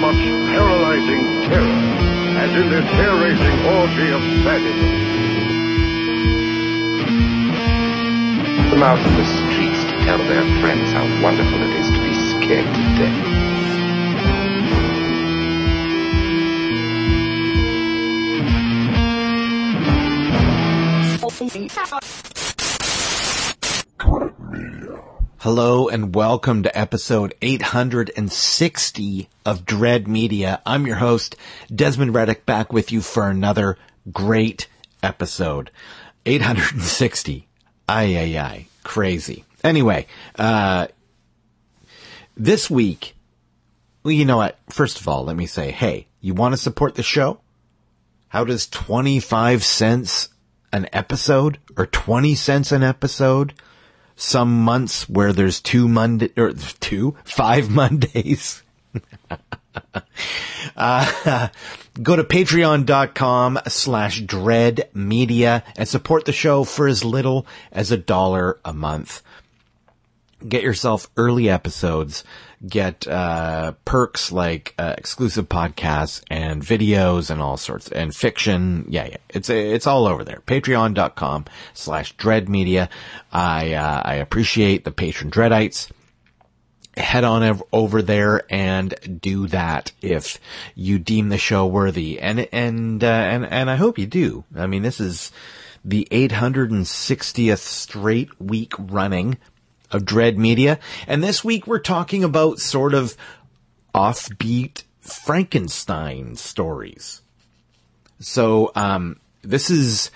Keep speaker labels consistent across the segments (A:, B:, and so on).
A: much paralyzing terror as in this hair-raising orgy of sadism.
B: Them out in the streets to tell their friends how wonderful it is to be scared to death.
C: Hello and welcome to episode 860 of Dread Media. I'm your host, Desmond Reddick, back with you for another great episode. 860. Ay, ay, ay. Crazy. Anyway, uh, this week, well, you know what? First of all, let me say, hey, you want to support the show? How does 25 cents an episode or 20 cents an episode? Some months where there's two Monday or two, five Mondays. uh, go to patreon.com slash dread media and support the show for as little as a dollar a month. Get yourself early episodes, get, uh, perks like, uh, exclusive podcasts and videos and all sorts and fiction. Yeah, yeah. It's, it's all over there. Patreon.com slash dread media. I, uh, I appreciate the patron dreadites head on over there and do that if you deem the show worthy. And, and, uh, and, and I hope you do. I mean, this is the 860th straight week running of Dread Media. And this week we're talking about sort of offbeat Frankenstein stories. So, um, this is,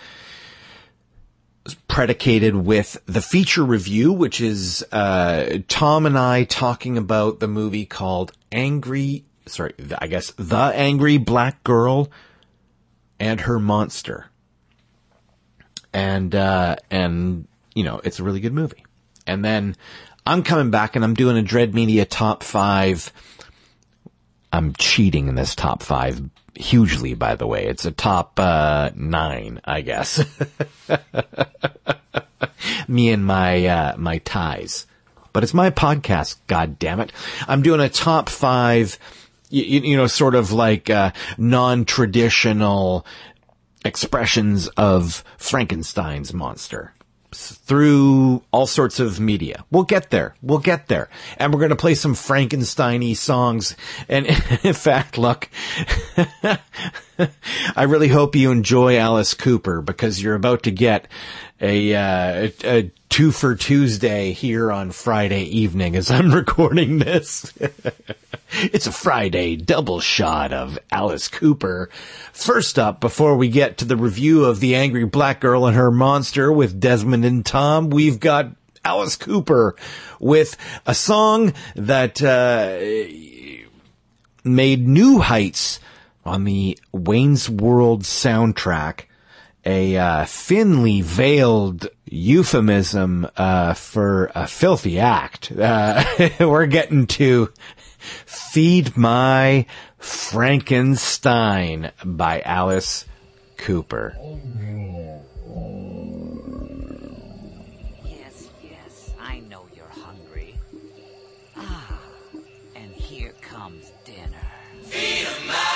C: predicated with the feature review, which is uh, Tom and I talking about the movie called Angry. Sorry, I guess the Angry Black Girl and her monster, and uh, and you know it's a really good movie. And then I'm coming back and I'm doing a Dread Media top five. I'm cheating in this top five hugely, by the way. It's a top uh, nine, I guess. Me and my uh, my ties, but it's my podcast. God damn it! I'm doing a top five. You, you know, sort of like uh, non-traditional expressions of Frankenstein's monster through all sorts of media. We'll get there. We'll get there. And we're going to play some Frankenstein-y songs. And in fact, look, I really hope you enjoy Alice Cooper because you're about to get a, uh, a, a two for Tuesday here on Friday evening as I'm recording this. it's a Friday double shot of Alice Cooper. First up, before we get to the review of The Angry Black Girl and Her Monster with Desmond and Tom, we've got Alice Cooper with a song that, uh, made new heights on the Wayne's World soundtrack a uh, thinly veiled euphemism uh, for a filthy act. Uh, we're getting to "Feed My Frankenstein" by Alice Cooper.
D: Yes, yes, I know you're hungry. Ah, and here comes dinner.
E: Well,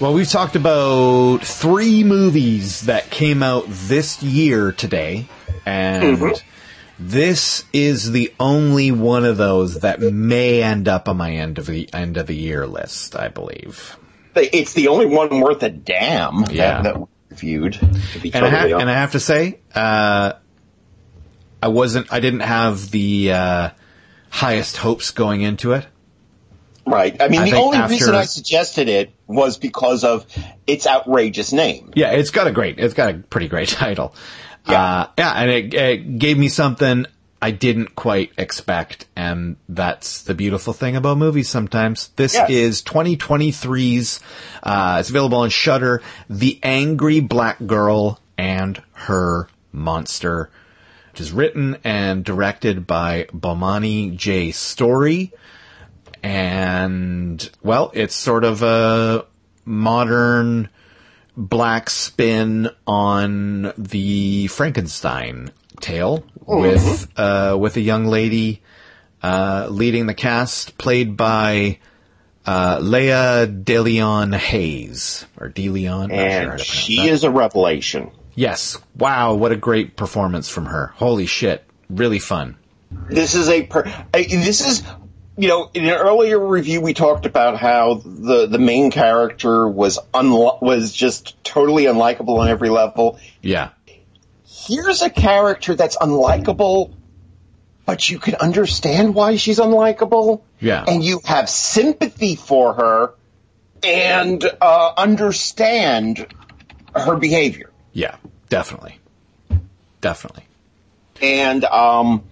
C: Well, we've talked about three movies that came out this year today, and this is the only one of those that may end up on my end of the end of the year list. I believe.
F: It's the only one worth a damn
C: Yeah.
F: that, that we reviewed.
C: And I, ha- and I have to say, uh, I wasn't, I didn't have the uh, highest hopes going into it.
F: Right. I mean,
C: I
F: the only
C: after-
F: reason I suggested it was because of its outrageous name.
C: Yeah, it's got a great, it's got a pretty great title.
F: Yeah.
C: Uh, yeah, and it, it gave me something I didn't quite expect, and that's the beautiful thing about movies sometimes. This
F: Yes.
C: is 2023's, uh, it's available on Shudder, The Angry Black Girl and Her Monster, which is written and directed by Bomani J. Story. And, well, it's sort of a modern black spin on the Frankenstein tale with, uh, with a young lady, uh, leading the cast played by, uh, Laya DeLeon Hayes, or DeLeon, not sure
F: And she
C: that.
F: is a revelation.
C: Yes. Wow, what a great performance from her. Holy shit. Really fun.
F: This is a per- I- this is you know in an earlier review we talked about how the the main character was unlo- was just totally unlikable on every level.
C: Yeah.
F: Here's a character that's unlikable, but you can understand why she's unlikable.
C: Yeah.
F: and you have sympathy for her and uh, understand her behavior.
C: Yeah. Definitely. Definitely.
F: And um,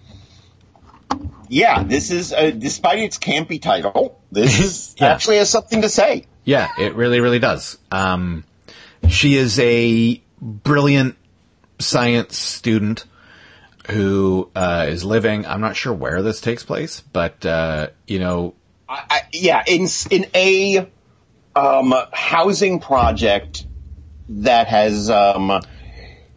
F: yeah, this is uh, despite its campy title, this is
C: Yeah.
F: actually has something to say.
C: Yeah, it really, really does. Um, she is a brilliant science student who uh, is living. I'm not sure where this takes place, but uh, you know,
F: I, I, yeah, in in a um, housing project that has um,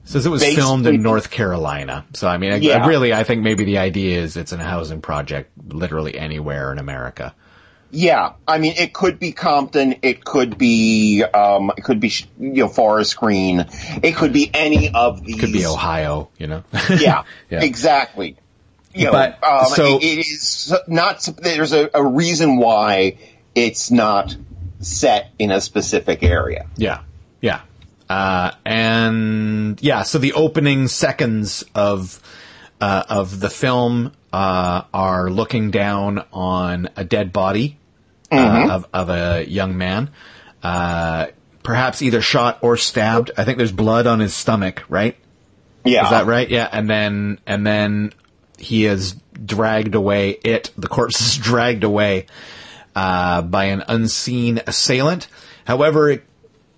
C: says it was
F: Basically-
C: filmed in North Carolina. So I mean,
F: Yeah.
C: I really, I think maybe the idea is it's a housing project literally anywhere in America.
F: Yeah, I mean, it could be Compton, it could be, um, it could be, you know, Forest Green, it could be any of these.
C: Could be Ohio, you know.
F: Yeah,
C: Yeah.
F: exactly. You know,
C: But,
F: um,
C: so-
F: it- it is not. There's a, a reason why it's not set in a specific area.
C: Yeah, yeah, uh, and yeah. So the opening seconds of uh, of the film uh, are looking down on a dead body uh, of of a young man, uh, perhaps either shot or stabbed. I think there's blood on his stomach. Right?
F: Yeah,
C: Is that right? Yeah. And then and then he is dragged away. It the corpse is dragged away uh, by an unseen assailant. However, it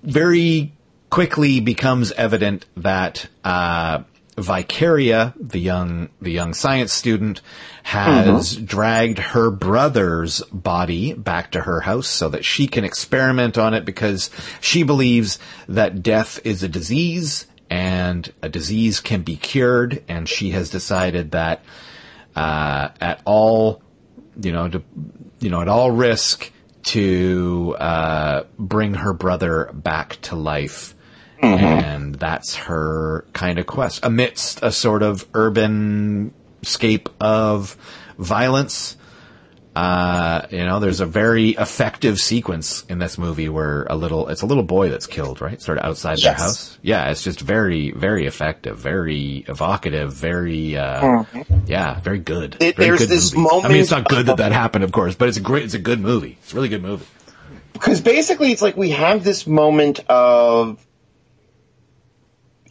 C: very quickly becomes evident that uh, Vicaria, the young the young science student, has dragged her brother's body back to her house so that she can experiment on it because she believes that death is a disease and a disease can be cured, and she has decided that uh, at all, you know, to, you know, at all risk to uh, bring her brother back to life. And that's her kind of quest amidst a sort of urban scape of violence Uh, you know, there's a very effective sequence in this movie where a little, it's a little boy that's killed, right? Sort of outside their
F: Yes.
C: house. Yeah, it's just very, very effective, very evocative, very, uh, yeah, very good.
F: There-
C: Very
F: there's
C: good
F: this
C: movie. I mean, it's not good that that happened, of course, but it's a great, it's a good movie. It's a really good movie.
F: because basically it's like we have this moment of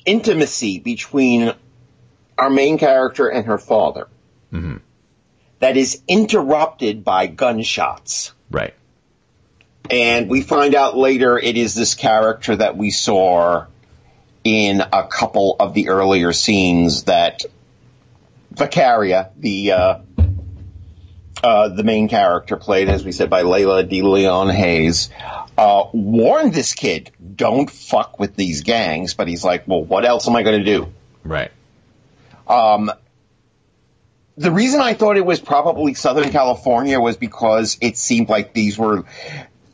F: intimacy between our main character and her father that is interrupted by gunshots.
C: Right.
F: And we find out later it is this character that we saw in a couple of the earlier scenes that Vicaria, the uh, uh, the main character, played as we said by Layla De Leon Hayes, uh, warned this kid, "Don't fuck with these gangs." But he's like, "Well, what else am I going to do?"
C: Right.
F: The reason I thought it was probably Southern California was because it seemed like these were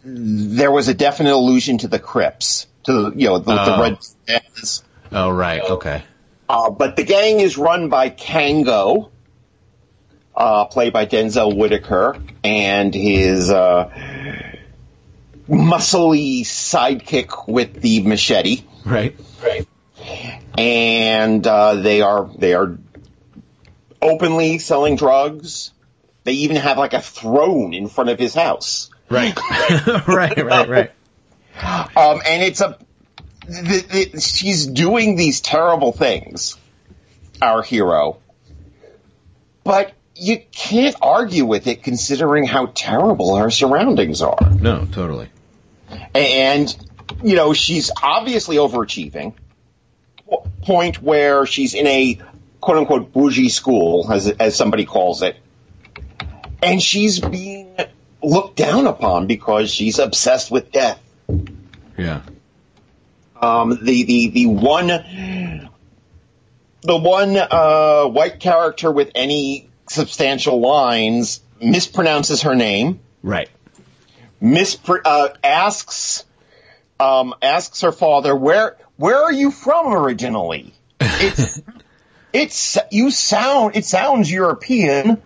F: there was a definite allusion to the Crips, to the, you know the, the
C: Oh.
F: Red Bands.
C: Oh, right. Okay.
F: Uh, but the gang is run by Kango, uh, played by Denzel Whitaker, and his uh, muscly sidekick with the machete.
C: Right. Right.
F: and uh, they are they are openly selling drugs. They even have like a throne in front of his house,
C: Right. right, right, right.
F: um, and it's a the, she's doing these terrible things. Our hero, but you can't argue with it considering how terrible her surroundings are.
C: No, totally.
F: And you know she's obviously overachieving point where she's in a quote unquote bougie school as as somebody calls it and she's being looked down upon because she's obsessed with death
C: Yeah.
F: um the the the one the one uh white character with any substantial lines mispronounces her name
C: Right.
F: Mispr- uh, asks um, asks her father where where are you from originally? It's it's you sound it sounds European.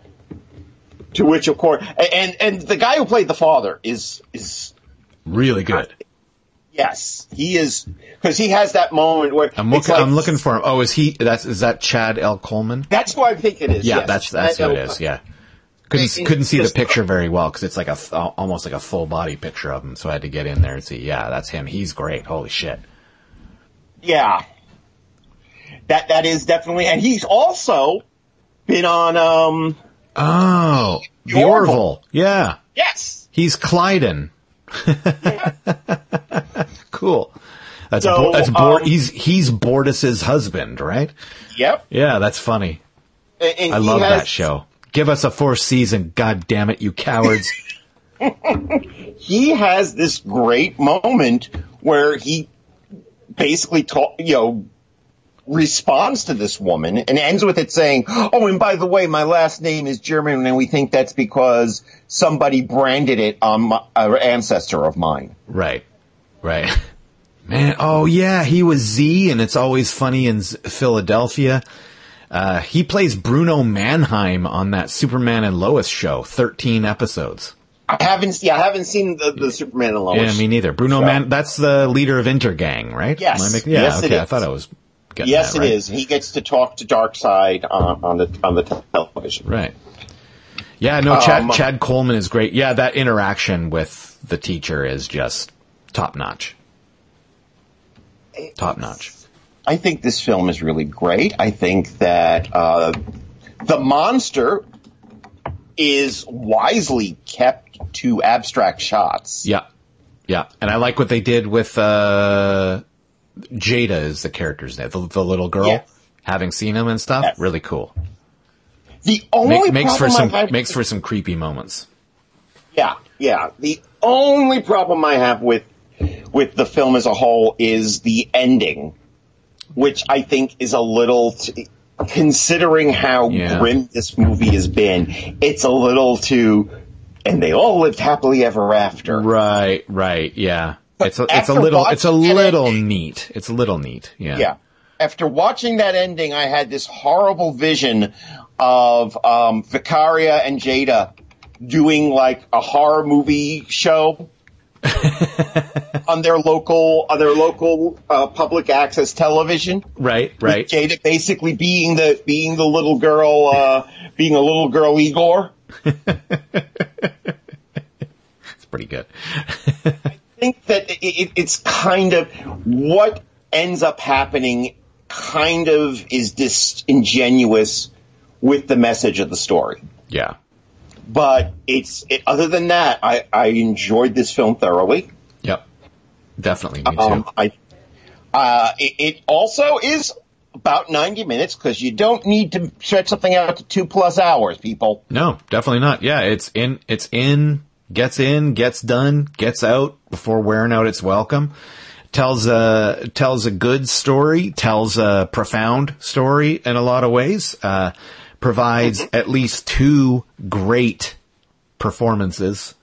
F: To which of course and and the guy who played the father is is
C: Really good.
F: yes he is because he has that moment where
C: I'm looking.
F: like-
C: I'm looking for him. Oh, is he? That's is that Chad L. Coleman?
F: That's who I think it is.
C: Yeah,
F: yes.
C: that's that's who it is. Yeah. Couldn't
F: It-
C: couldn't see the picture very well because it's like a almost like a full body picture of him. So I had to get in there and see. Yeah, that's him. He's great. Holy shit.
F: Yeah. That that is definitely and he's also been on um
C: Oh, the
F: The Orville.
C: Orville. Yeah,
F: yes.
C: he's Klyden. cool. That's
F: So,
C: Bo- that's Bor-
F: um,
C: he's he's Bortus's husband, right?
F: Yep.
C: Yeah, that's funny.
F: And- and
C: I love
F: has-
C: that show. Give us a fourth season, god damn it, you cowards.
F: he has this great moment where he basically talk, you know, responds to this woman and ends with it saying, "Oh, and by the way, my last name is German, and we think that's because somebody branded it on my, an ancestor of mine."
C: Right. Right. Man, oh yeah, he was Z and it's always funny in Philadelphia. Uh, he plays Bruno Mannheim on that Superman and Lois show, 13 episodes.
F: I haven't, yeah, I haven't seen the, the Superman Lois.
C: Yeah, me neither. Bruno
F: show.
C: Man, that's the leader of Intergang, right?
F: Yes.
C: I making- yeah,
F: Yes, it
C: okay, I thought I was getting
F: Yes,
C: that
F: it
C: right.
F: is. He gets to talk to Darkseid on, on the on the television.
C: Right. Yeah, no, Chad,
F: Um,
C: Chad Coleman is great. Yeah, that interaction with the teacher is just top notch. Top notch.
F: I think this film is really great. I think that uh, the monster is wisely kept to abstract shots.
C: Yeah. Yeah. And I like what they did with, uh, Jada is the character's name, the, the little girl.
F: Yeah.
C: Having seen him and stuff, really cool.
F: The only
C: Make, makes for some
F: had-
C: makes for some creepy moments.
F: yeah, yeah. The only problem I have with with the film as a whole is the ending, which I think is a little. T- considering how
C: Yeah.
F: grim this movie has been, it's a little too. And they all lived happily ever after.
C: Right, right, yeah. It's a, it's a little it's a little
F: ending-
C: neat. It's a little neat. Yeah.
F: Yeah. After watching that ending, I had this horrible vision of um, Vicaria and Jada doing like a horror movie show on their local on their local uh, public access television.
C: Right, right.
F: Jada basically being the being the little girl, uh, being a little girl Igor.
C: It's pretty good.
F: I think that it, it, it's kind of what ends up happening. Kind of is disingenuous with the message of the story.
C: Yeah.
F: But it's it, other than that, I, I enjoyed this film thoroughly.
C: Yep. Definitely. Me too.
F: Um, I uh, it, it also is about ninety minutes because you don't need to stretch something out to two plus hours, people.
C: No, definitely not. Yeah, it's in, it's in, gets in, gets done, gets out before wearing out its welcome. Tells a, tells a good story, tells a profound story in a lot of ways, uh, provides at least two great performances.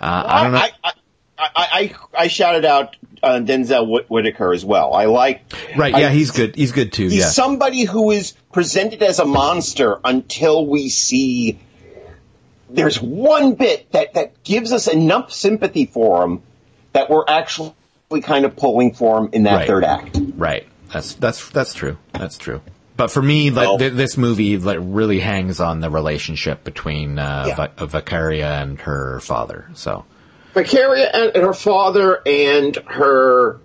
C: Uh, I don't know.
F: I, I, I, I, I shouted out uh, Denzel Whit- Whitaker as well. I like
C: right.
F: I-
C: Yeah, he's good. He's good too.
F: He's
C: Yeah.
F: somebody who is presented as a monster until we see there's one bit that, that gives us enough sympathy for him that we're actually kind of pulling for him in that
C: Right.
F: third act.
C: Right. That's that's that's true. That's true. But for me, like
F: Well-
C: th- this movie, like really hangs on the relationship between uh,
F: Yeah.
C: Vicaria and her father. So
F: Vicaria and, and her father and her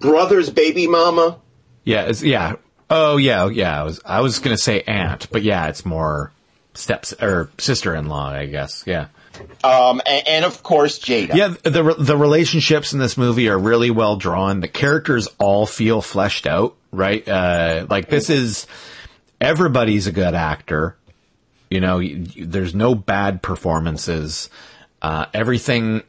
F: brother's baby mama.
C: yeah, yeah. Oh yeah, yeah. I was I was gonna say aunt, but yeah, it's more steps or sister-in-law, I guess. Yeah.
F: Um, and, and of course Jada.
C: Yeah, the the relationships in this movie are really well drawn. The characters all feel fleshed out, right? Uh, like this is everybody's a good actor. You know, there's no bad performances. Uh, everything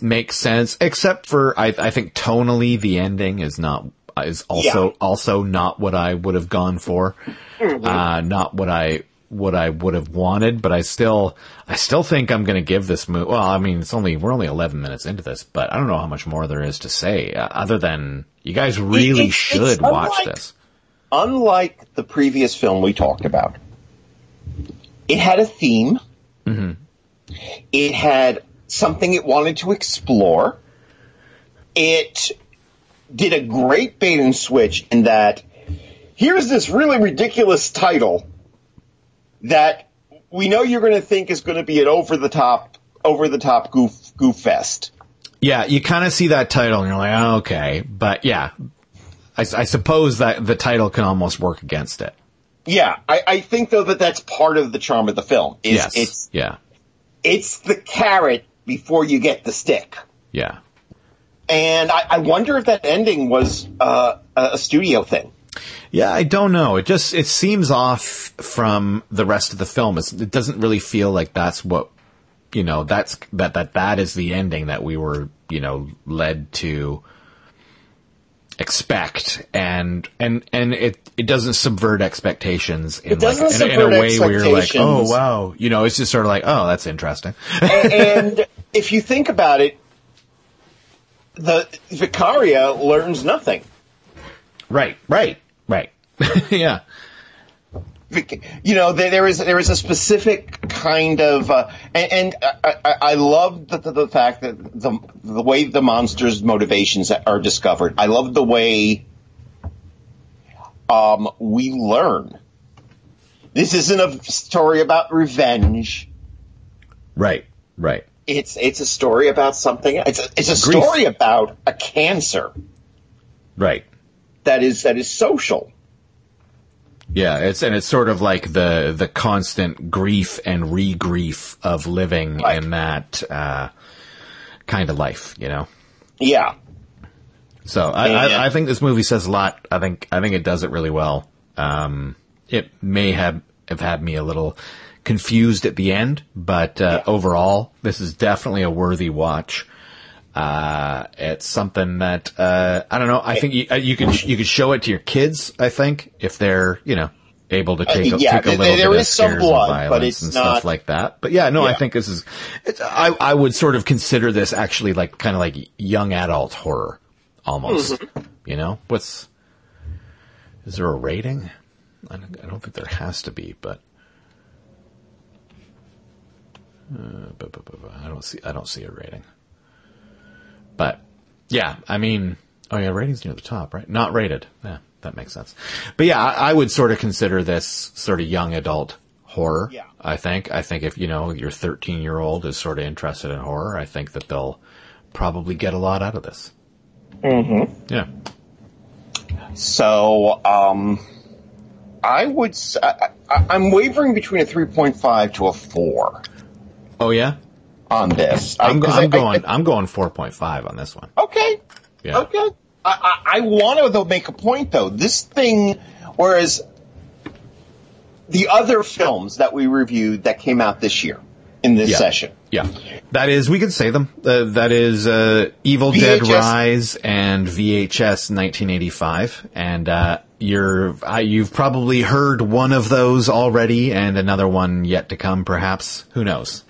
C: makes sense except for I, I think tonally the ending is not is also
F: Yeah.
C: also not what I would have gone for. Uh, not what I what I would have wanted, but I still I still think I'm going to give this movie. Well, I mean, it's only we're only 11 minutes into this, but I don't know how much more there is to say uh, other than you guys really
F: it- it's
C: should watch
F: unlike-
C: this.
F: Unlike the previous film we talked about, it had a theme. It had something it wanted to explore. It did a great bait and switch in that here's this really ridiculous title that we know you're going to think is going to be an over the top, over the top goof goof fest.
C: Yeah, you kind of see that title and you're like, oh, okay, but yeah, I suppose that the title can almost work against it.
F: Yeah, I, I think though that that's part of the charm of the film. Is
C: Yes.
F: it's
C: yeah.
F: it's the carrot before you get the stick.
C: Yeah.
F: And I, I wonder if that ending was uh, a studio thing.
C: Yeah, I don't know. It just it seems off from the rest of the film. It's, it doesn't really feel like that's what you know. That's that that that is the ending that we were you know led to expect, and and and it it doesn't subvert expectations in like in, a- in a way where you're like, oh wow, you know, it's just sort of like, oh, that's interesting.
F: and if you think about it, the Vicaria learns nothing.
C: right, right. yeah,
F: You know, there, there is there is a specific kind of, uh, and, and I, I, I love the, the, the fact that the the way the monsters' motivations are discovered. I love the way um, we learn. This isn't a story about revenge.
C: right, right.
F: It's it's a story about something. It's a, it's a
C: Grief.
F: story about a cancer
C: Right.
F: that is that is social.
C: Yeah, it's and it's sort of like the the constant grief and re-grief of living
F: Right.
C: in that uh, kind of life, you know.
F: Yeah.
C: So I, I, I think this movie says a lot. I think I think it does it really well. Um, it may have have had me a little confused at the end, but uh, overall, this is definitely a worthy watch. Uh, it's something that uh, I don't know. I think you, uh, you can you can show it to your kids. I think if they're you know able to take a,
F: Uh, yeah,
C: take a little
F: there
C: bit
F: is
C: of
F: some
C: scares
F: blood,
C: and
F: but
C: violence
F: it's
C: and stuff
F: not-
C: like that. But yeah, no, I think this is. It's, I I would sort of consider this actually like kind of like young adult horror almost.
F: Mm-hmm.
C: You know what's is there a rating? I don't, I don't think there has to be, but Uh, I don't see. I don't see a rating. But yeah, I mean, oh yeah, ratings near the top, right? Not rated. Yeah, that makes sense. But yeah, I, I would sort of consider this sort of young adult horror.
F: Yeah.
C: I think. I think if you know your 13 year old is sort of interested in horror, I think that they'll probably get a lot out of this. Mm-hmm. Yeah.
F: So, um, I would, I, am wavering between a 3.5 to a 4
C: Oh yeah.
F: On this. I-
C: I'm,
F: I-
C: I'm
F: I-
C: going. I'm going 4.5 on this one.
F: Okay.
C: Yeah.
F: Okay. I, I, I want to though make a point though. This thing, whereas the other films that we reviewed that came out this year in this
C: Yeah.
F: session,
C: Yeah, that is we could say them. Uh, that is uh, Evil Dead Rise and VHS 1985, and uh, you're you've probably heard one of those already, and another one yet to come, perhaps. Who knows?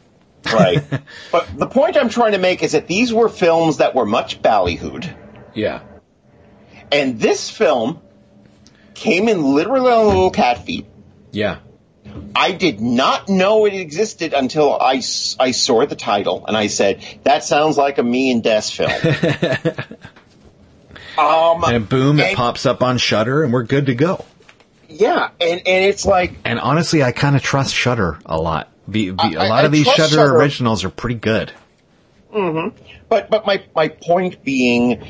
F: Right? but the point I'm trying to make is that these were films that were much ballyhooed,
C: Yeah,
F: and this film came in literally on little cat feet.
C: yeah,
F: I did not know it existed until I, I saw the title and I said, that sounds like a me and Des film. um,
C: and boom, it pops up on Shudder, and we're good to go.
F: yeah, and, and it's like,
C: And honestly, I kind of trust Shudder a lot. The, the, a lot
F: I
C: of these Shutter
F: Shudder.
C: originals are pretty good. Mm-hmm.
F: but, but my, my point being,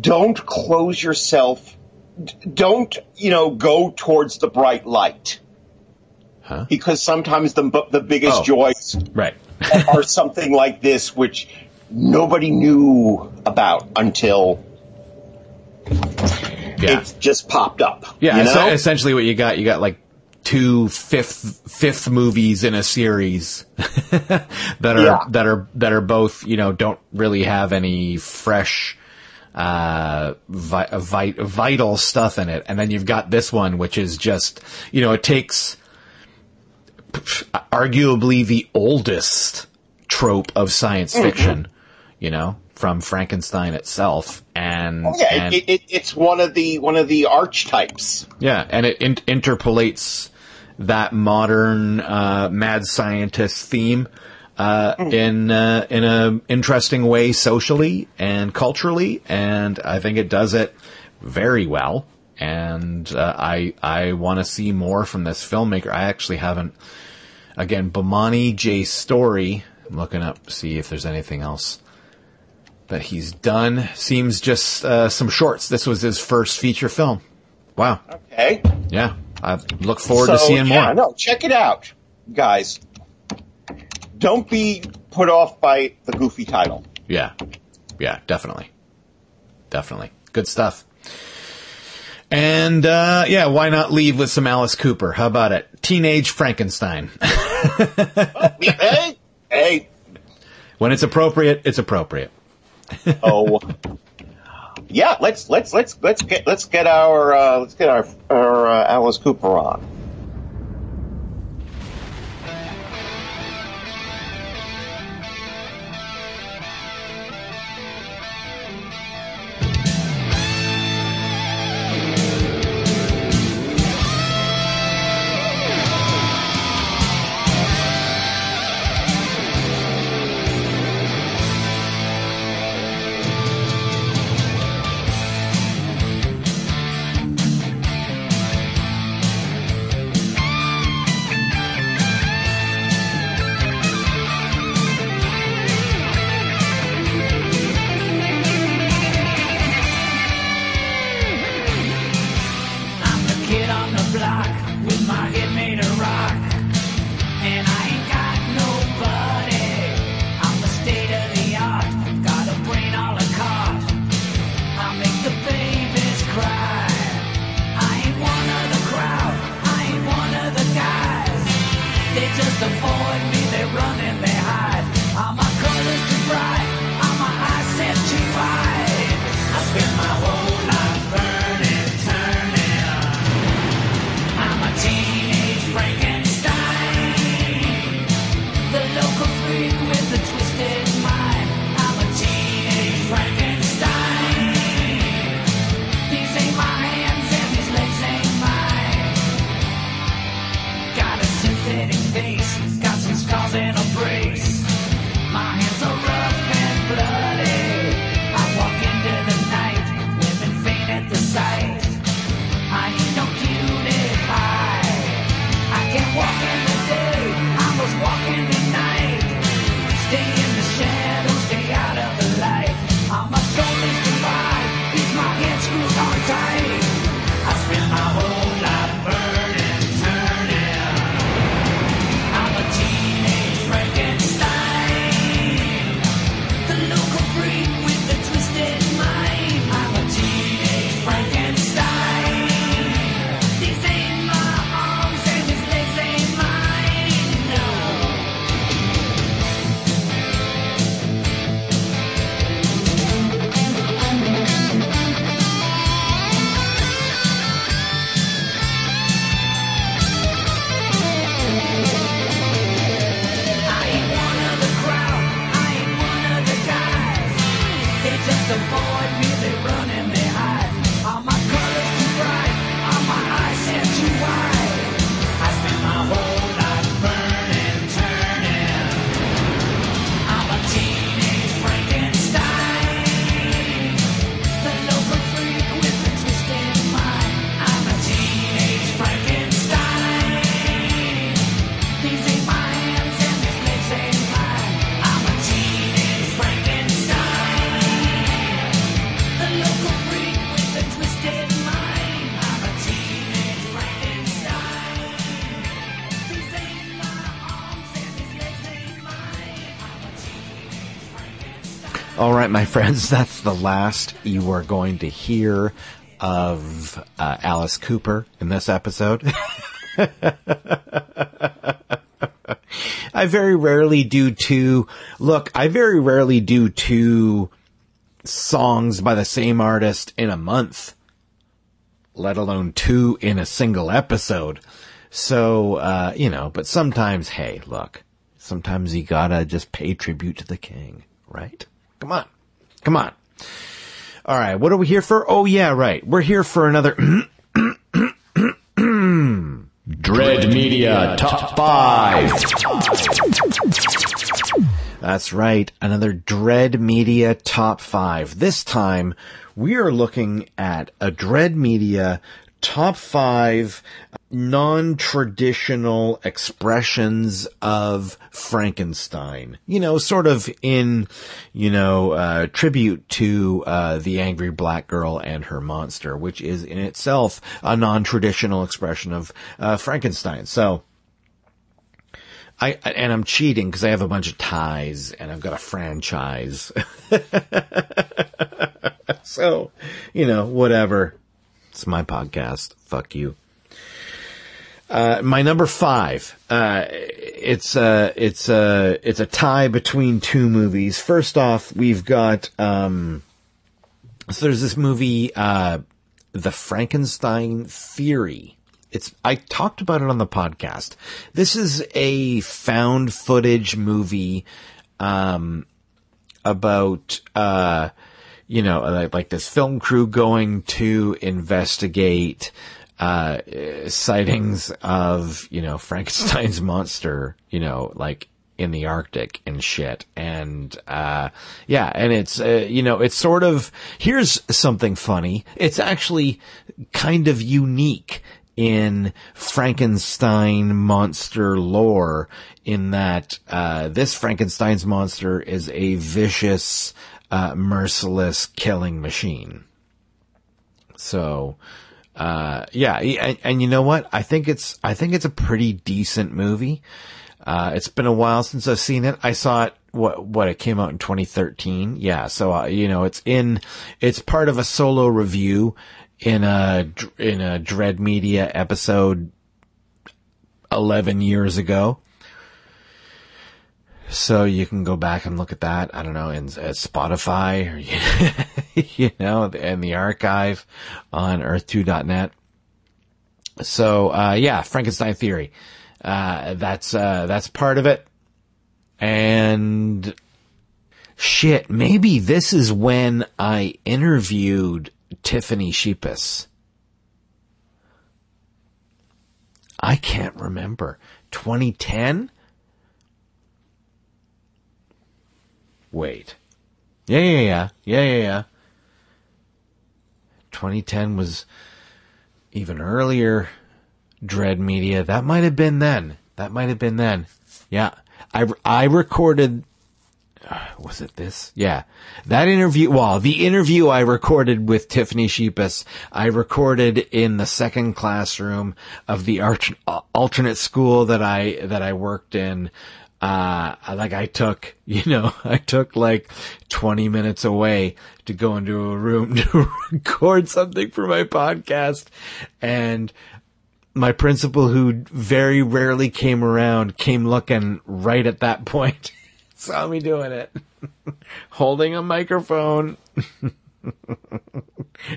F: don't close yourself, don't, you know, go towards the bright light.
C: Huh?
F: Because sometimes the, the biggest
C: Oh.
F: joys
C: Right.
F: are something like this, which nobody knew about until
C: Yeah.
F: it just popped up.
C: Yeah,
F: you know?
C: essentially what you got, you got like two fifth fifth movies in a series that are
F: Yeah.
C: that are that are both you know don't really have any fresh uh vi- vi- vital stuff in it and then you've got this one which is just you know it takes arguably the oldest trope of science
F: Mm-hmm.
C: fiction you know from Frankenstein itself and
F: Oh, yeah,
C: and-
F: it, it, it's one of the one of the archetypes.
C: yeah, and it in- interpolates that modern uh, mad scientist theme uh, in uh, in a interesting way socially and culturally, and I think it does it very well. And uh, I I want to see more from this filmmaker. I actually haven't. Again, Bomani J Story. I'm looking up see if there's anything else that he's done. Seems just uh, some shorts. This was his first feature film. Wow.
F: Okay,
C: Yeah, I look forward to
F: So,
C: seeing
F: yeah,
C: more.
F: No, check it out, guys. Don't be put off by the goofy title.
C: Yeah, yeah, definitely, definitely, good stuff. And uh, yeah, why not leave with some Alice Cooper? How about it? Teenage Frankenstein.
F: hey, hey,
C: when it's appropriate, it's appropriate.
F: oh, yeah. Let's let's let's let's get let's get our uh, let's get our our uh, Alice Cooper on.
C: Right, my friends, that's the last you are going to hear of uh, Alice Cooper in this episode. I very rarely do two. Look, I very rarely do two songs by the same artist in a month, let alone two in a single episode. So, uh, you know, but sometimes, hey, look, sometimes you gotta just pay tribute to the king, right? Come on. Come on. All right. What are we here for? Oh, yeah, right. We're here for another
G: Dread Media Top 5.
C: That's right. Another Dread Media Top 5. This time, we are looking at a Dread Media Top 5 non-traditional expressions of Frankenstein. You know, sort of in, you know, uh, tribute to, uh, the angry black girl and her monster, which is in itself a non-traditional expression of, uh, Frankenstein. So, I and I'm cheating because I have a bunch of ties and I've got a franchise. so, you know, whatever. It's my podcast. Fuck you. Uh, my number five. Uh, it's uh, it's uh, it's a tie between two movies. First off, we've got um, so there's this movie, uh, The Frankenstein Theory. It's, I talked about it on the podcast. This is a found footage movie, um, about, uh, you know, like, like this film crew going to investigate, uh, sightings of, you know, Frankenstein's monster, you know, like in the Arctic and shit. And, uh, yeah, and it's, uh, you know, it's sort of, here's something funny. It's actually kind of unique in Frankenstein monster lore in that, uh, this Frankenstein's monster is a vicious, uh, merciless killing machine. So, uh, yeah, and, and you know what? I think it's, I think it's a pretty decent movie. Uh, it's been a while since I've seen it. I saw it, what, what, it came out in 2013. Yeah. So, uh, you know, it's in, it's part of a solo review in a, in a Dread Media episode 11 years ago. So you can go back and look at that. I don't know in at Spotify or you know, in the archive on Earth2.net. So uh, yeah, Frankenstein theory. Uh, that's uh, that's part of it. And shit, maybe this is when I interviewed Tiffany Shepis. I can't remember. 2010? Wait. Yeah, yeah, yeah. Yeah, yeah, yeah. 2010 was even earlier. Dread Media. That might have been then. That might have been then. Yeah. I, I recorded, uh, was it this? Yeah. That interview, well, the interview I recorded with Tiffany Shepis, I recorded in the second classroom of the alternate school that I, that I worked in. Uh, like I took, you know, I took like 20 minutes away to go into a room to record something for my podcast. And my principal who very rarely came around came looking right at that point. Saw me doing it. Holding a microphone.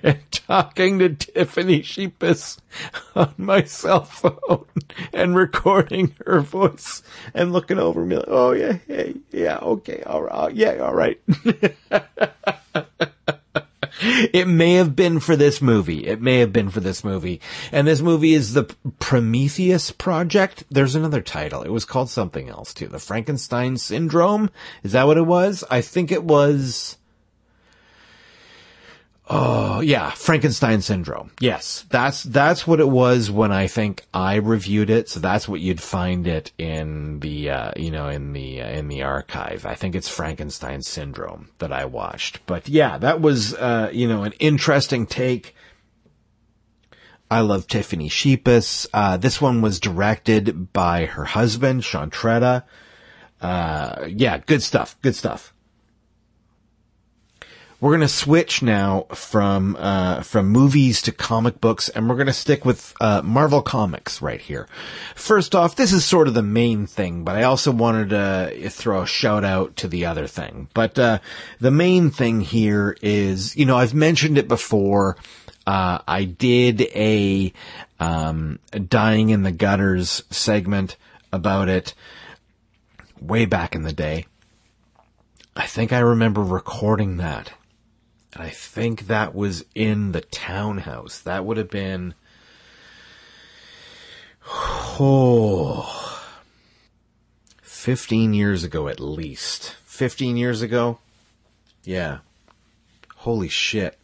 C: And talking to Tiffany Shepis on my cell phone and recording her voice and looking over me like, oh yeah, hey, yeah, okay, all right, oh, yeah, all right. it may have been for this movie. It may have been for this movie. And this movie is the Prometheus Project. There's another title. It was called something else too. The Frankenstein Syndrome. Is that what it was? I think it was. Oh, yeah, Frankenstein syndrome. Yes, that's, that's what it was when I think I reviewed it. So that's what you'd find it in the, uh, you know, in the, uh, in the archive. I think it's Frankenstein syndrome that I watched. But yeah, that was, uh, you know, an interesting take. I love Tiffany Shepis. Uh, this one was directed by her husband, Sean Tretta. Uh, yeah, good stuff. Good stuff. We're gonna switch now from uh, from movies to comic books, and we're gonna stick with uh, Marvel Comics right here. First off, this is sort of the main thing, but I also wanted to throw a shout out to the other thing. But uh, the main thing here is, you know, I've mentioned it before. Uh, I did a um, dying in the gutters segment about it way back in the day. I think I remember recording that. And I think that was in the townhouse. That would have been. Oh. 15 years ago at least. 15 years ago? Yeah. Holy shit.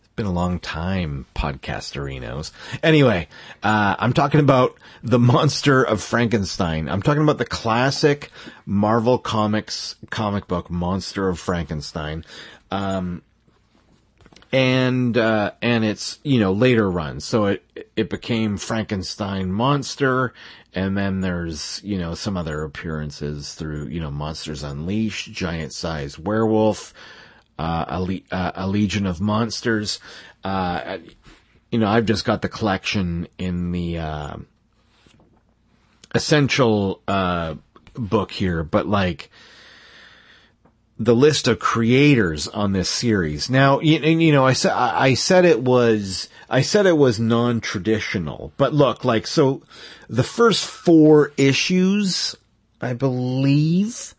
C: It's been a long time, podcasterinos. Anyway, uh, I'm talking about the monster of Frankenstein. I'm talking about the classic Marvel Comics comic book, Monster of Frankenstein. Um, and uh, and it's you know later runs. So it it became Frankenstein Monster, and then there's you know some other appearances through you know Monsters Unleashed, Giant Size Werewolf, uh, a, le- uh, a Legion of Monsters. Uh, you know I've just got the collection in the uh, essential uh, book here, but like the list of creators on this series. Now, you, you know, I said, I said it was, I said it was non-traditional, but look, like, so the first four issues, I believe,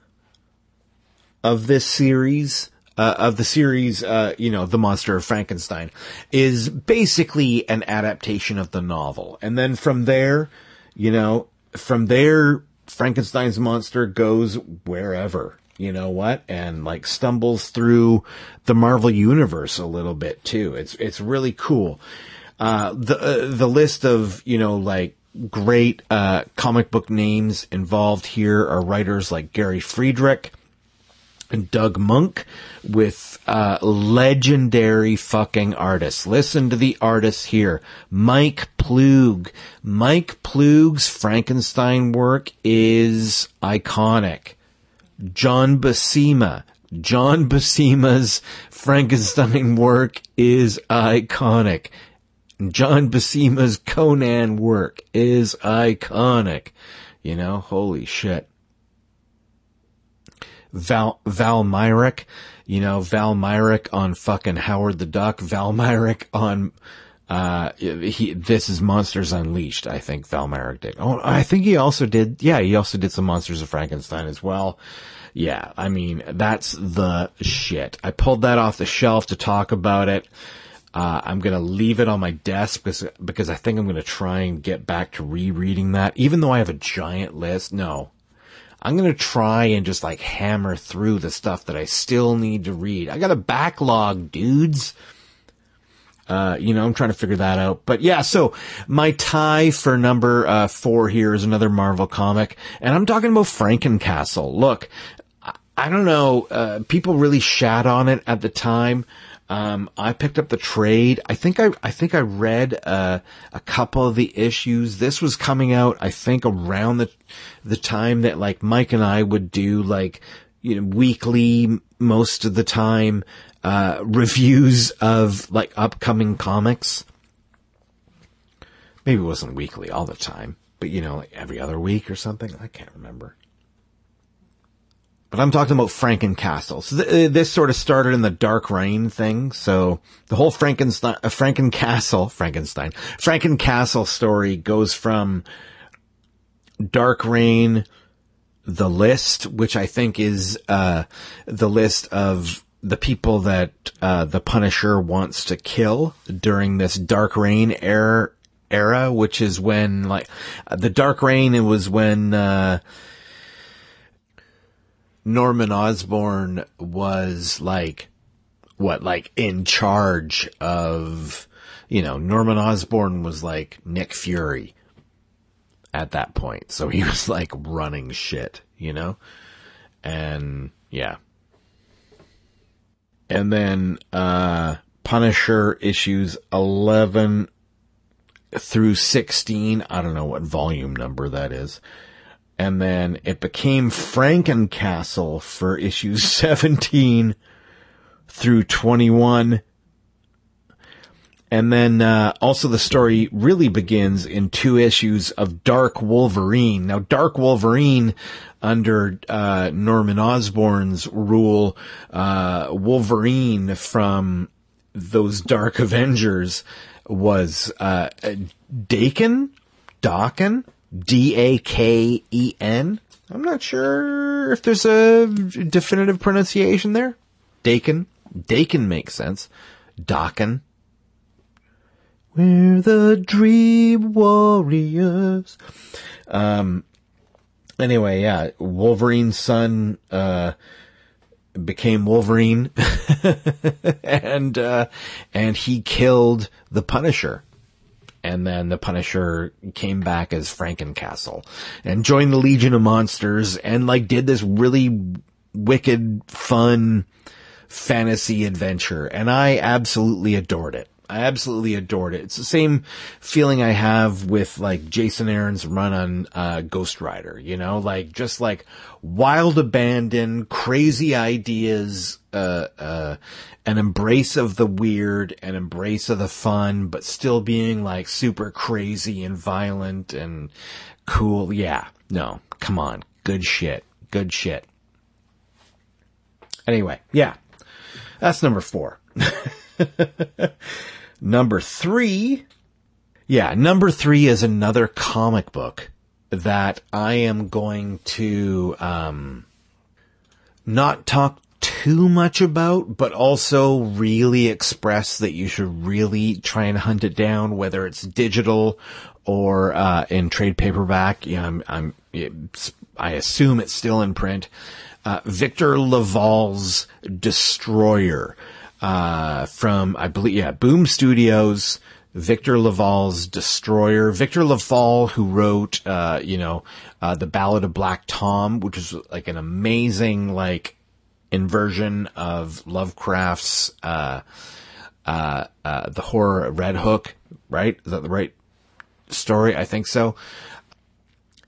C: of this series, uh, of the series, uh, you know, The Monster of Frankenstein, is basically an adaptation of the novel. And then from there, you know, from there, Frankenstein's monster goes wherever you know what, and like stumbles through the Marvel universe a little bit too. It's it's really cool. Uh, the uh, the list of you know like great uh, comic book names involved here are writers like Gary Friedrich and Doug Moench with uh, legendary fucking artists. Listen to the artists here. Mike Ploog. Mike Ploog's Frankenstein work is iconic. John Buscema. John Buscema's Frankenstein work is iconic. John Buscema's Conan work is iconic. You know, holy shit. Val, Val Mayerik, you know, Val Mayerik on fucking Howard the Duck, Val Mayerik on, uh, he, this is Monsters Unleashed, I think Val Mayerik did. Oh, I think he also did, yeah, he also did some Monsters of Frankenstein as well. Yeah, I mean, that's the shit. I pulled that off the shelf to talk about it. Uh, I'm gonna leave it on my desk because, because I think I'm gonna try and get back to rereading that, even though I have a giant list. No, I'm to try and just like hammer through the stuff that I still need to read. I got a backlog, dudes. Uh, you know, I'm trying to figure that out. But yeah, so my tie for number uh, four here is another Marvel comic, and I'm talking about Frankencastle. Look, I, I don't know, uh, people really shat on it at the time. Um, I picked up the trade. I think I, I think I read, uh, a couple of the issues. This was coming out, I think around the, the time that like Mike and I would do like, you know, weekly most of the time, uh, reviews of like upcoming comics. Maybe it wasn't weekly all the time, but you know, like every other week or something. I can't remember. But I'm talking about Frankencastle. So th- uh, this sort of started in the Dark Reign thing. So the whole Frankenstein, uh, Frankencastle, Frankenstein, Frankencastle story goes from Dark Reign, the list, which I think is, uh, the list of the people that, uh, the Punisher wants to kill during this Dark Reign era, era, which is when, like, the Dark Reign, it was when, uh, Norman Osborn was like, what, like in charge of, you know, Norman Osborn was like Nick Fury at that point. So he was like running shit, you know? And yeah. And then, uh, Punisher issues 11 through 16. I don't know what volume number that is. And then it became Frankencastle for issues 17 through 21. And then uh, also the story really begins in two issues of Dark Wolverine. Now, Dark Wolverine, under uh, Norman Osborn's rule, uh, Wolverine from those Dark Avengers was uh, Daken, Daken, D A K E N. I'm not sure if there's a definitive pronunciation there. Dakin, Daken makes sense. Daken. We're the Dream Warriors. Um, anyway, yeah, Wolverine's son, uh, became Wolverine and, uh, and he killed the Punisher. And then the Punisher came back as Frankencastle and joined the Legion of Monsters and like did this really wicked, fun fantasy adventure. And I absolutely adored it. I absolutely adored it. It's the same feeling I have with like Jason Aaron's run on uh, Ghost Rider, you know, like just like wild abandon, crazy ideas, uh, uh, an embrace of the weird, an embrace of the fun, but still being like super crazy and violent and cool. Yeah, no, come on, good shit, good shit. Anyway, yeah, that's number four. Number three, yeah, number three is another comic book that I am going to, um, not talk too much about, but also really express that you should really try and hunt it down, whether it's digital or, uh, in trade paperback. Yeah, I'm, I'm, I assume it's still in print. Uh, Victor LaValle's Destroyer uh, from, I believe, yeah, Boom Studios, Victor LaValle's Destroyer. Victor LaValle, who wrote, uh, you know, uh, The Ballad of Black Tom, which is like an amazing, like, inversion of Lovecraft's, uh, uh, uh, the horror Red Hook, right? Is that the right story? I think so.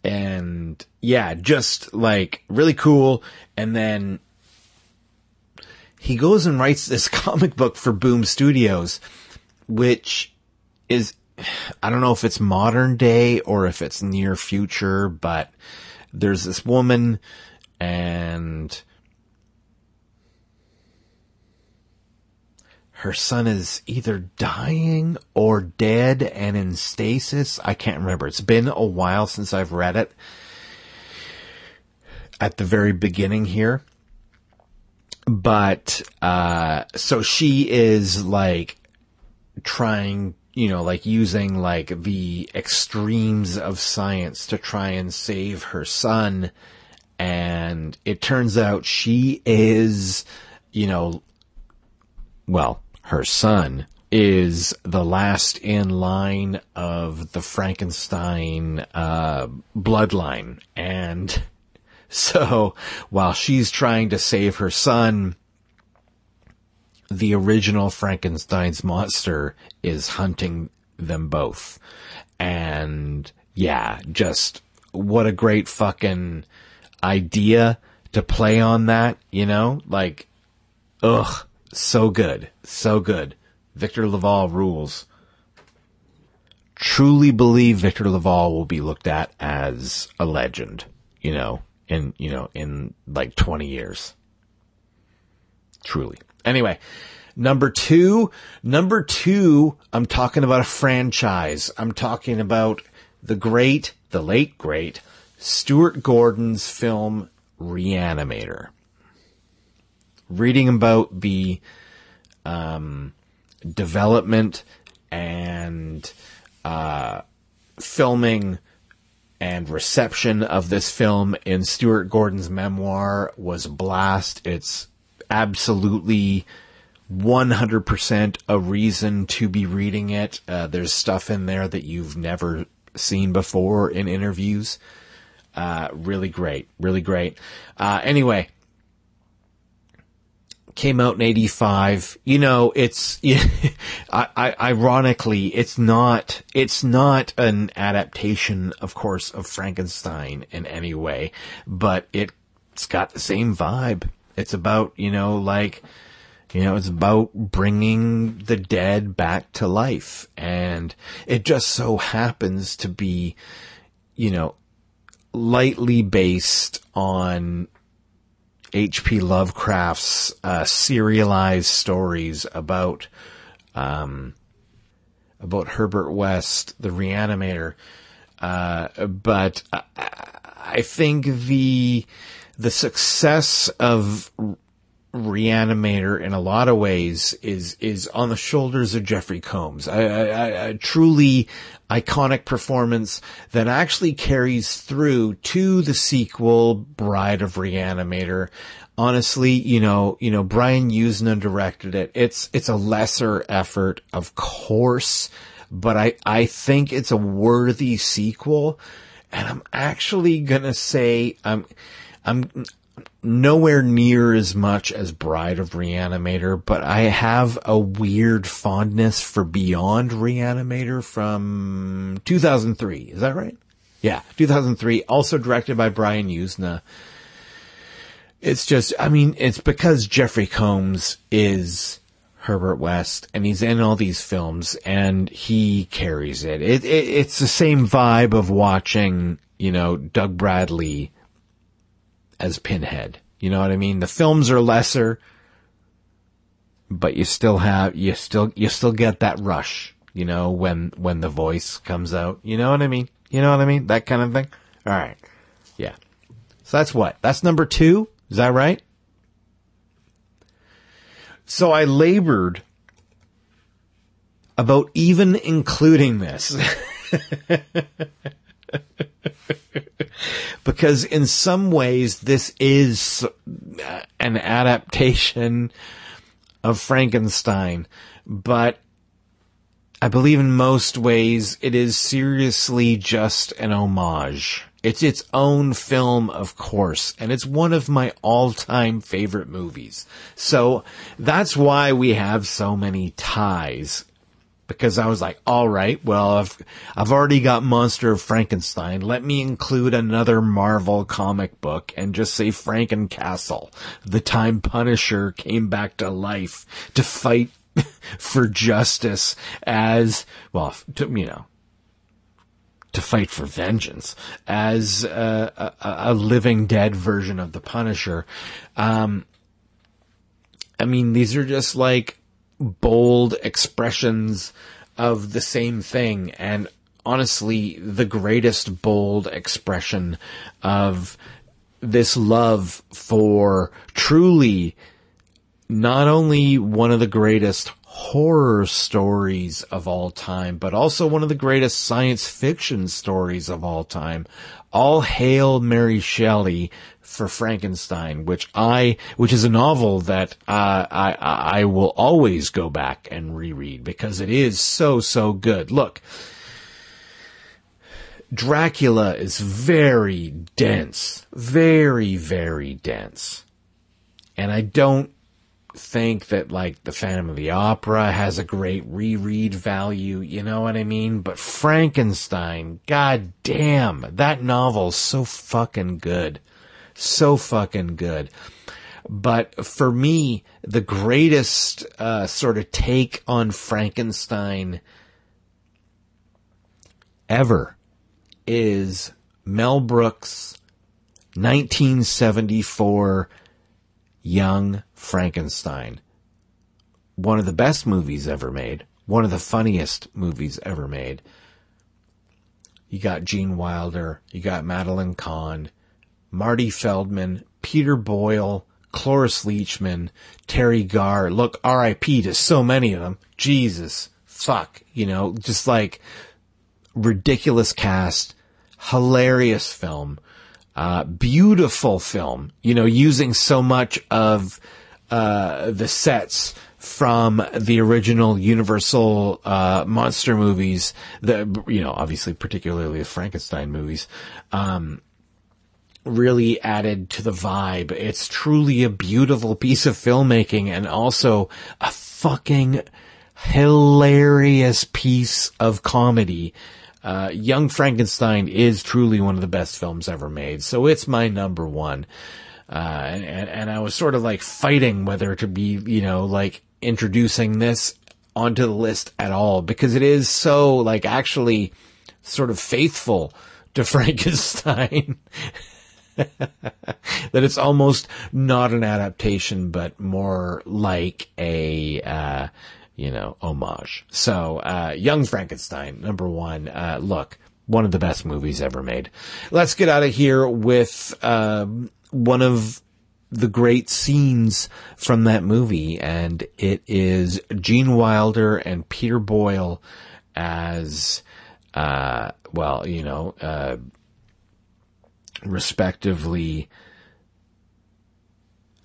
C: And yeah, just like really cool. And then he goes and writes this comic book for Boom Studios, which is, I don't know if it's modern day or if it's near future, but there's this woman and her son is either dying or dead and in stasis. I can't remember. It's been a while since I've read it. At the very beginning here but uh so she is like trying you know like using like the extremes of science to try and save her son. And it turns out she is, you know, well, her son is the last in line of the Frankenstein uh, bloodline, and so while she's trying to save her son, the original Frankenstein's monster is hunting them both. And yeah, just what a great fucking idea to play on that, you know? Like, ugh, so good. So good. Victor LaValle rules. Truly believe Victor LaValle will be looked at as a legend, you know, in, you know, in like 20 years. Truly. Anyway, number two, number two, I'm talking about a franchise. I'm talking about the great, the late great Stuart Gordon's film Reanimator. Reading about the um, development and uh, filming and reception of this film in Stuart Gordon's memoir was a blast. It's absolutely 100% a reason to be reading it. Uh, there's stuff in there that you've never seen before in interviews. Uh, really great, really great. Uh, anyway, came out in 85. You know, it's, I, I, ironically, it's not, it's not an adaptation, of course, of Frankenstein in any way, but it's got the same vibe. It's about, you know, like, you know, it's about bringing the dead back to life. And it just so happens to be, you know, lightly based on H.P. Lovecraft's uh, serialized stories about um, about Herbert West, the Reanimator. Uh, but I, I think the the success of Reanimator in a lot of ways is is on the shoulders of Jeffrey Combs. A, truly iconic performance that actually carries through to the sequel, Bride of Reanimator. Honestly, you know, you know, Brian Yuzna directed it. It's it's a lesser effort, of course, but I I think it's a worthy sequel. And I'm actually gonna say I'm I'm nowhere near as much as Bride of Reanimator, but I have a weird fondness for Beyond Reanimator from 2003. Is that right? Yeah, 2003. Also directed by Brian Yuzna. It's just, I mean, it's because Jeffrey Combs is Herbert West and he's in all these films and he carries it. it, it it's the same vibe of watching, you know, Doug Bradley as Pinhead. You know what I mean? The films are lesser, but you still have, you still, you still get that rush, you know, when, when the voice comes out. You know what I mean? You know what I mean? That kind of thing. All right. Yeah. So that's what? That's number two. Is that right? So I labored about even including this. because in some ways this is uh, an adaptation of Frankenstein, but I believe in most ways it is seriously just an homage. It's its own film, of course, and it's one of my all-time favorite movies. So that's why we have so many ties because I was like, all right, well, I've, I've already got Monster of Frankenstein. Let me include another Marvel comic book and just say Frankencastle. The time Punisher came back to life to fight for justice as, well, to, you know, to fight for vengeance as a, a, a living dead version of the Punisher. Um, I mean, these are just like bold expressions of the same thing. And honestly, the greatest bold expression of this love for truly not only one of the greatest horror stories of all time, but also one of the greatest science fiction stories of all time. All hail Mary Shelley for Frankenstein, which I, which is a novel that uh, I I will always go back and reread because it is so so good. Look, Dracula is very dense, very very dense, and I don't think that like the Phantom of the Opera has a great reread value, you know what I mean? But Frankenstein, god damn, that novel's so fucking good. So fucking good. But for me, the greatest uh, sort of take on Frankenstein ever is Mel Brooks' 1974 Young Frankenstein. One of the best movies ever made. One of the funniest movies ever made. You got Gene Wilder. You got Madeline Kahn. Marty Feldman. Peter Boyle. Cloris Leachman. Teri Garr. Look, RIP to so many of them. Jesus. Fuck. You know, just like ridiculous cast. Hilarious film uh, beautiful film, you know, using so much of, uh, the sets from the original Universal, uh, monster movies, the, you know, obviously particularly the Frankenstein movies, um, really added to the vibe. It's truly a beautiful piece of filmmaking and also a fucking hilarious piece of comedy uh, Young Frankenstein is truly one of the best films ever made, so it's my number one. Uh, and, and I was sort of like fighting whether to be, you know, like introducing this onto the list at all because it is so like actually sort of faithful to Frankenstein that it's almost not an adaptation, but more like a, uh, you know, homage. So, uh, Young Frankenstein, number one. Uh, look, one of the best movies ever made. Let's get out of here with, um, one of the great scenes from that movie, and it is Gene Wilder and Peter Boyle as, uh, well, you know, uh, respectively,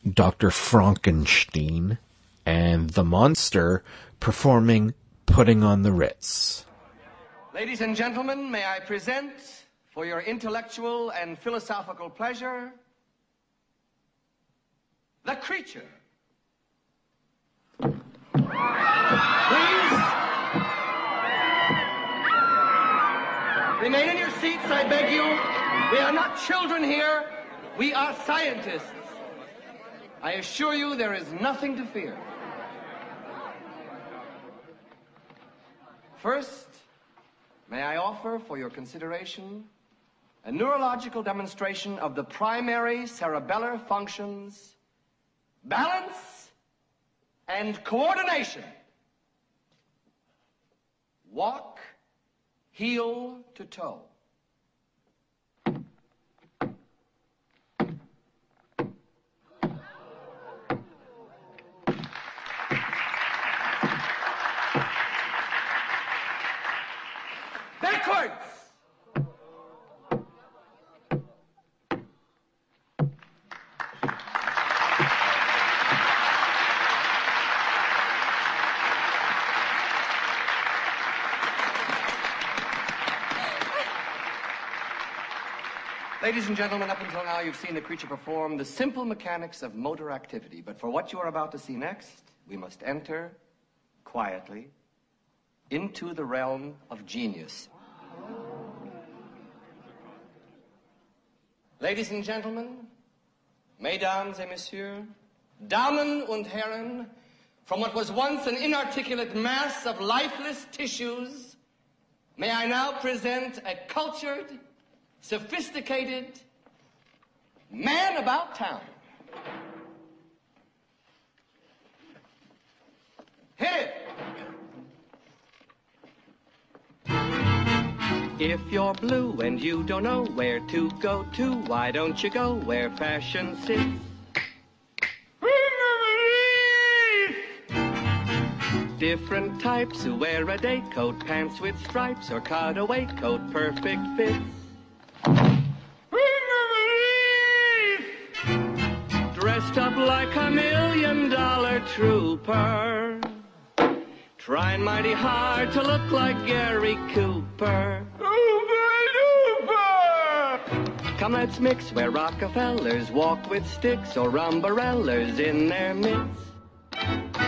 C: Dr. Frankenstein and the monster performing Putting on the Ritz.
H: Ladies and gentlemen, may I present, for your intellectual and philosophical pleasure, the creature. Please. Remain in your seats, I beg you. We are not children here. We are scientists. I assure you there is nothing to fear. First, may I offer for your consideration a neurological demonstration of the primary cerebellar functions, balance, and coordination. Walk heel to toe. Ladies and gentlemen, up until now you've seen the creature perform the simple mechanics of motor activity. But for what you are about to see next, we must enter quietly into the realm of genius. Ladies and gentlemen, mesdames et messieurs, Damen und Herren, from what was once an inarticulate mass of lifeless tissues, may I now present a cultured, sophisticated man about town. Hit it! If you're blue and you don't know where to go to, why don't you go where fashion sits? different types who wear a day coat, pants with stripes, or cutaway coat, perfect fits. Like a million dollar trooper. Trying mighty hard to look like Gary Cooper. Come, let's mix where Rockefellers walk with sticks or umbrellas in their midst.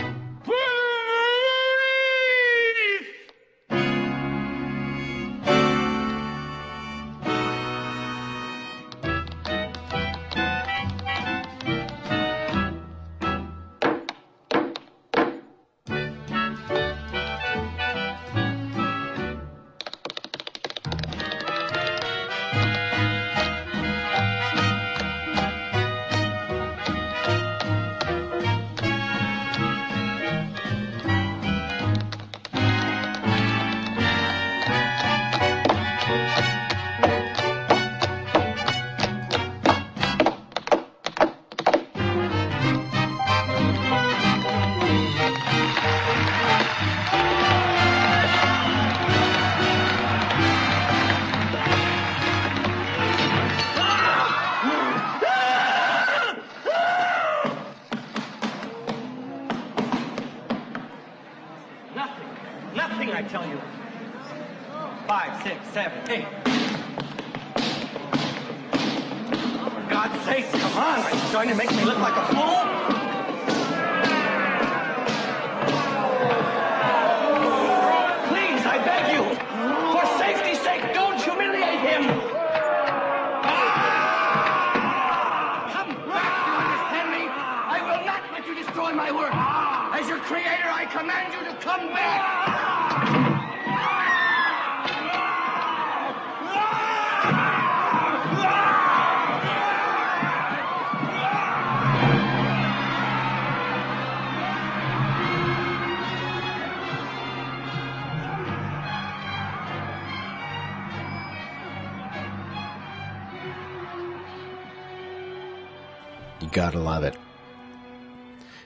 C: Gotta love it.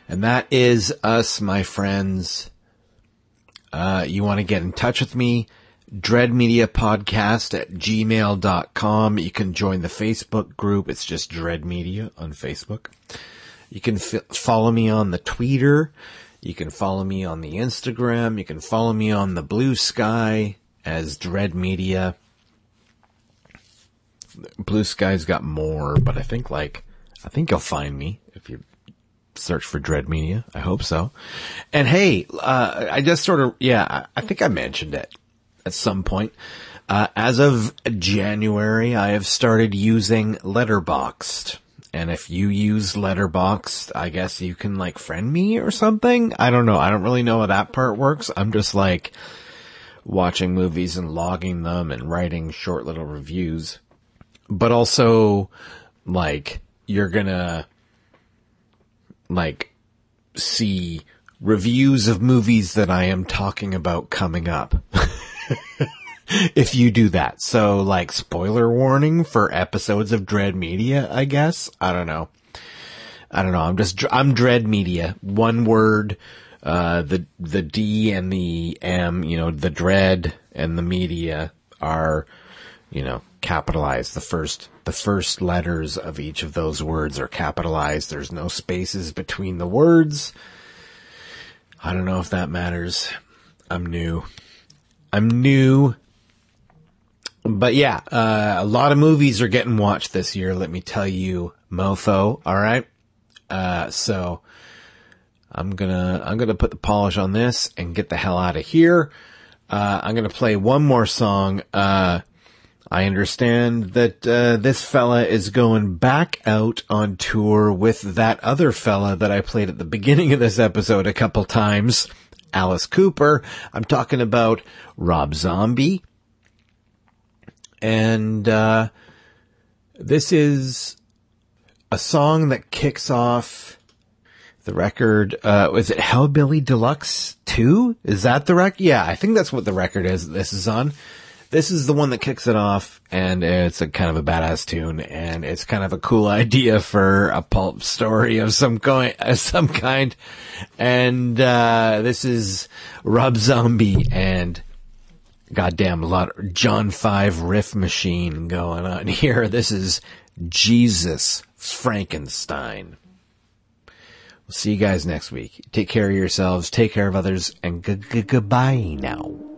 C: And that is us, my friends. Uh, you want to get in touch with me? Dread Media Podcast at gmail.com. You can join the Facebook group. It's just Dread Media on Facebook. You can f- follow me on the Twitter. You can follow me on the Instagram. You can follow me on the Blue Sky as Dread Media. Blue Sky's got more, but I think like, I think you'll find me if you search for Dread Media. I hope so. And hey, uh, I just sort of, yeah, I, think I mentioned it at some point. Uh, as of January, I have started using Letterboxd. And if you use Letterboxd, I guess you can like friend me or something. I don't know. I don't really know how that part works. I'm just like watching movies and logging them and writing short little reviews. But also, like, you're gonna like see reviews of movies that I am talking about coming up. if you do that. So like spoiler warning for episodes of Dread Media, I guess. I don't know. I don't know. I'm just, I'm Dread Media. One word, uh, the, the D and the M, you know, the Dread and the media are, you know, capitalized. The first, the first letters of each of those words are capitalized. There's no spaces between the words. I don't know if that matters. I'm new. I'm new. But yeah, uh, a lot of movies are getting watched this year. Let me tell you, mofo. All right. Uh, so I'm gonna, I'm gonna put the polish on this and get the hell out of here. Uh, I'm gonna play one more song. Uh, I understand that, uh, this fella is going back out on tour with that other fella that I played at the beginning of this episode a couple times. Alice Cooper. I'm talking about Rob Zombie. And, uh, this is a song that kicks off the record. Uh, was it Hellbilly Deluxe 2? Is that the record? Yeah, I think that's what the record is this is on.
E: This is the one that kicks it off, and it's a kind of a badass tune, and it's kind of a cool idea for a pulp story of some kind, some kind. And uh, this is Rob Zombie and goddamn lot John Five riff machine going on here. This is Jesus Frankenstein. We'll see you guys next week. Take care of yourselves, take care of others, and g- g- goodbye now.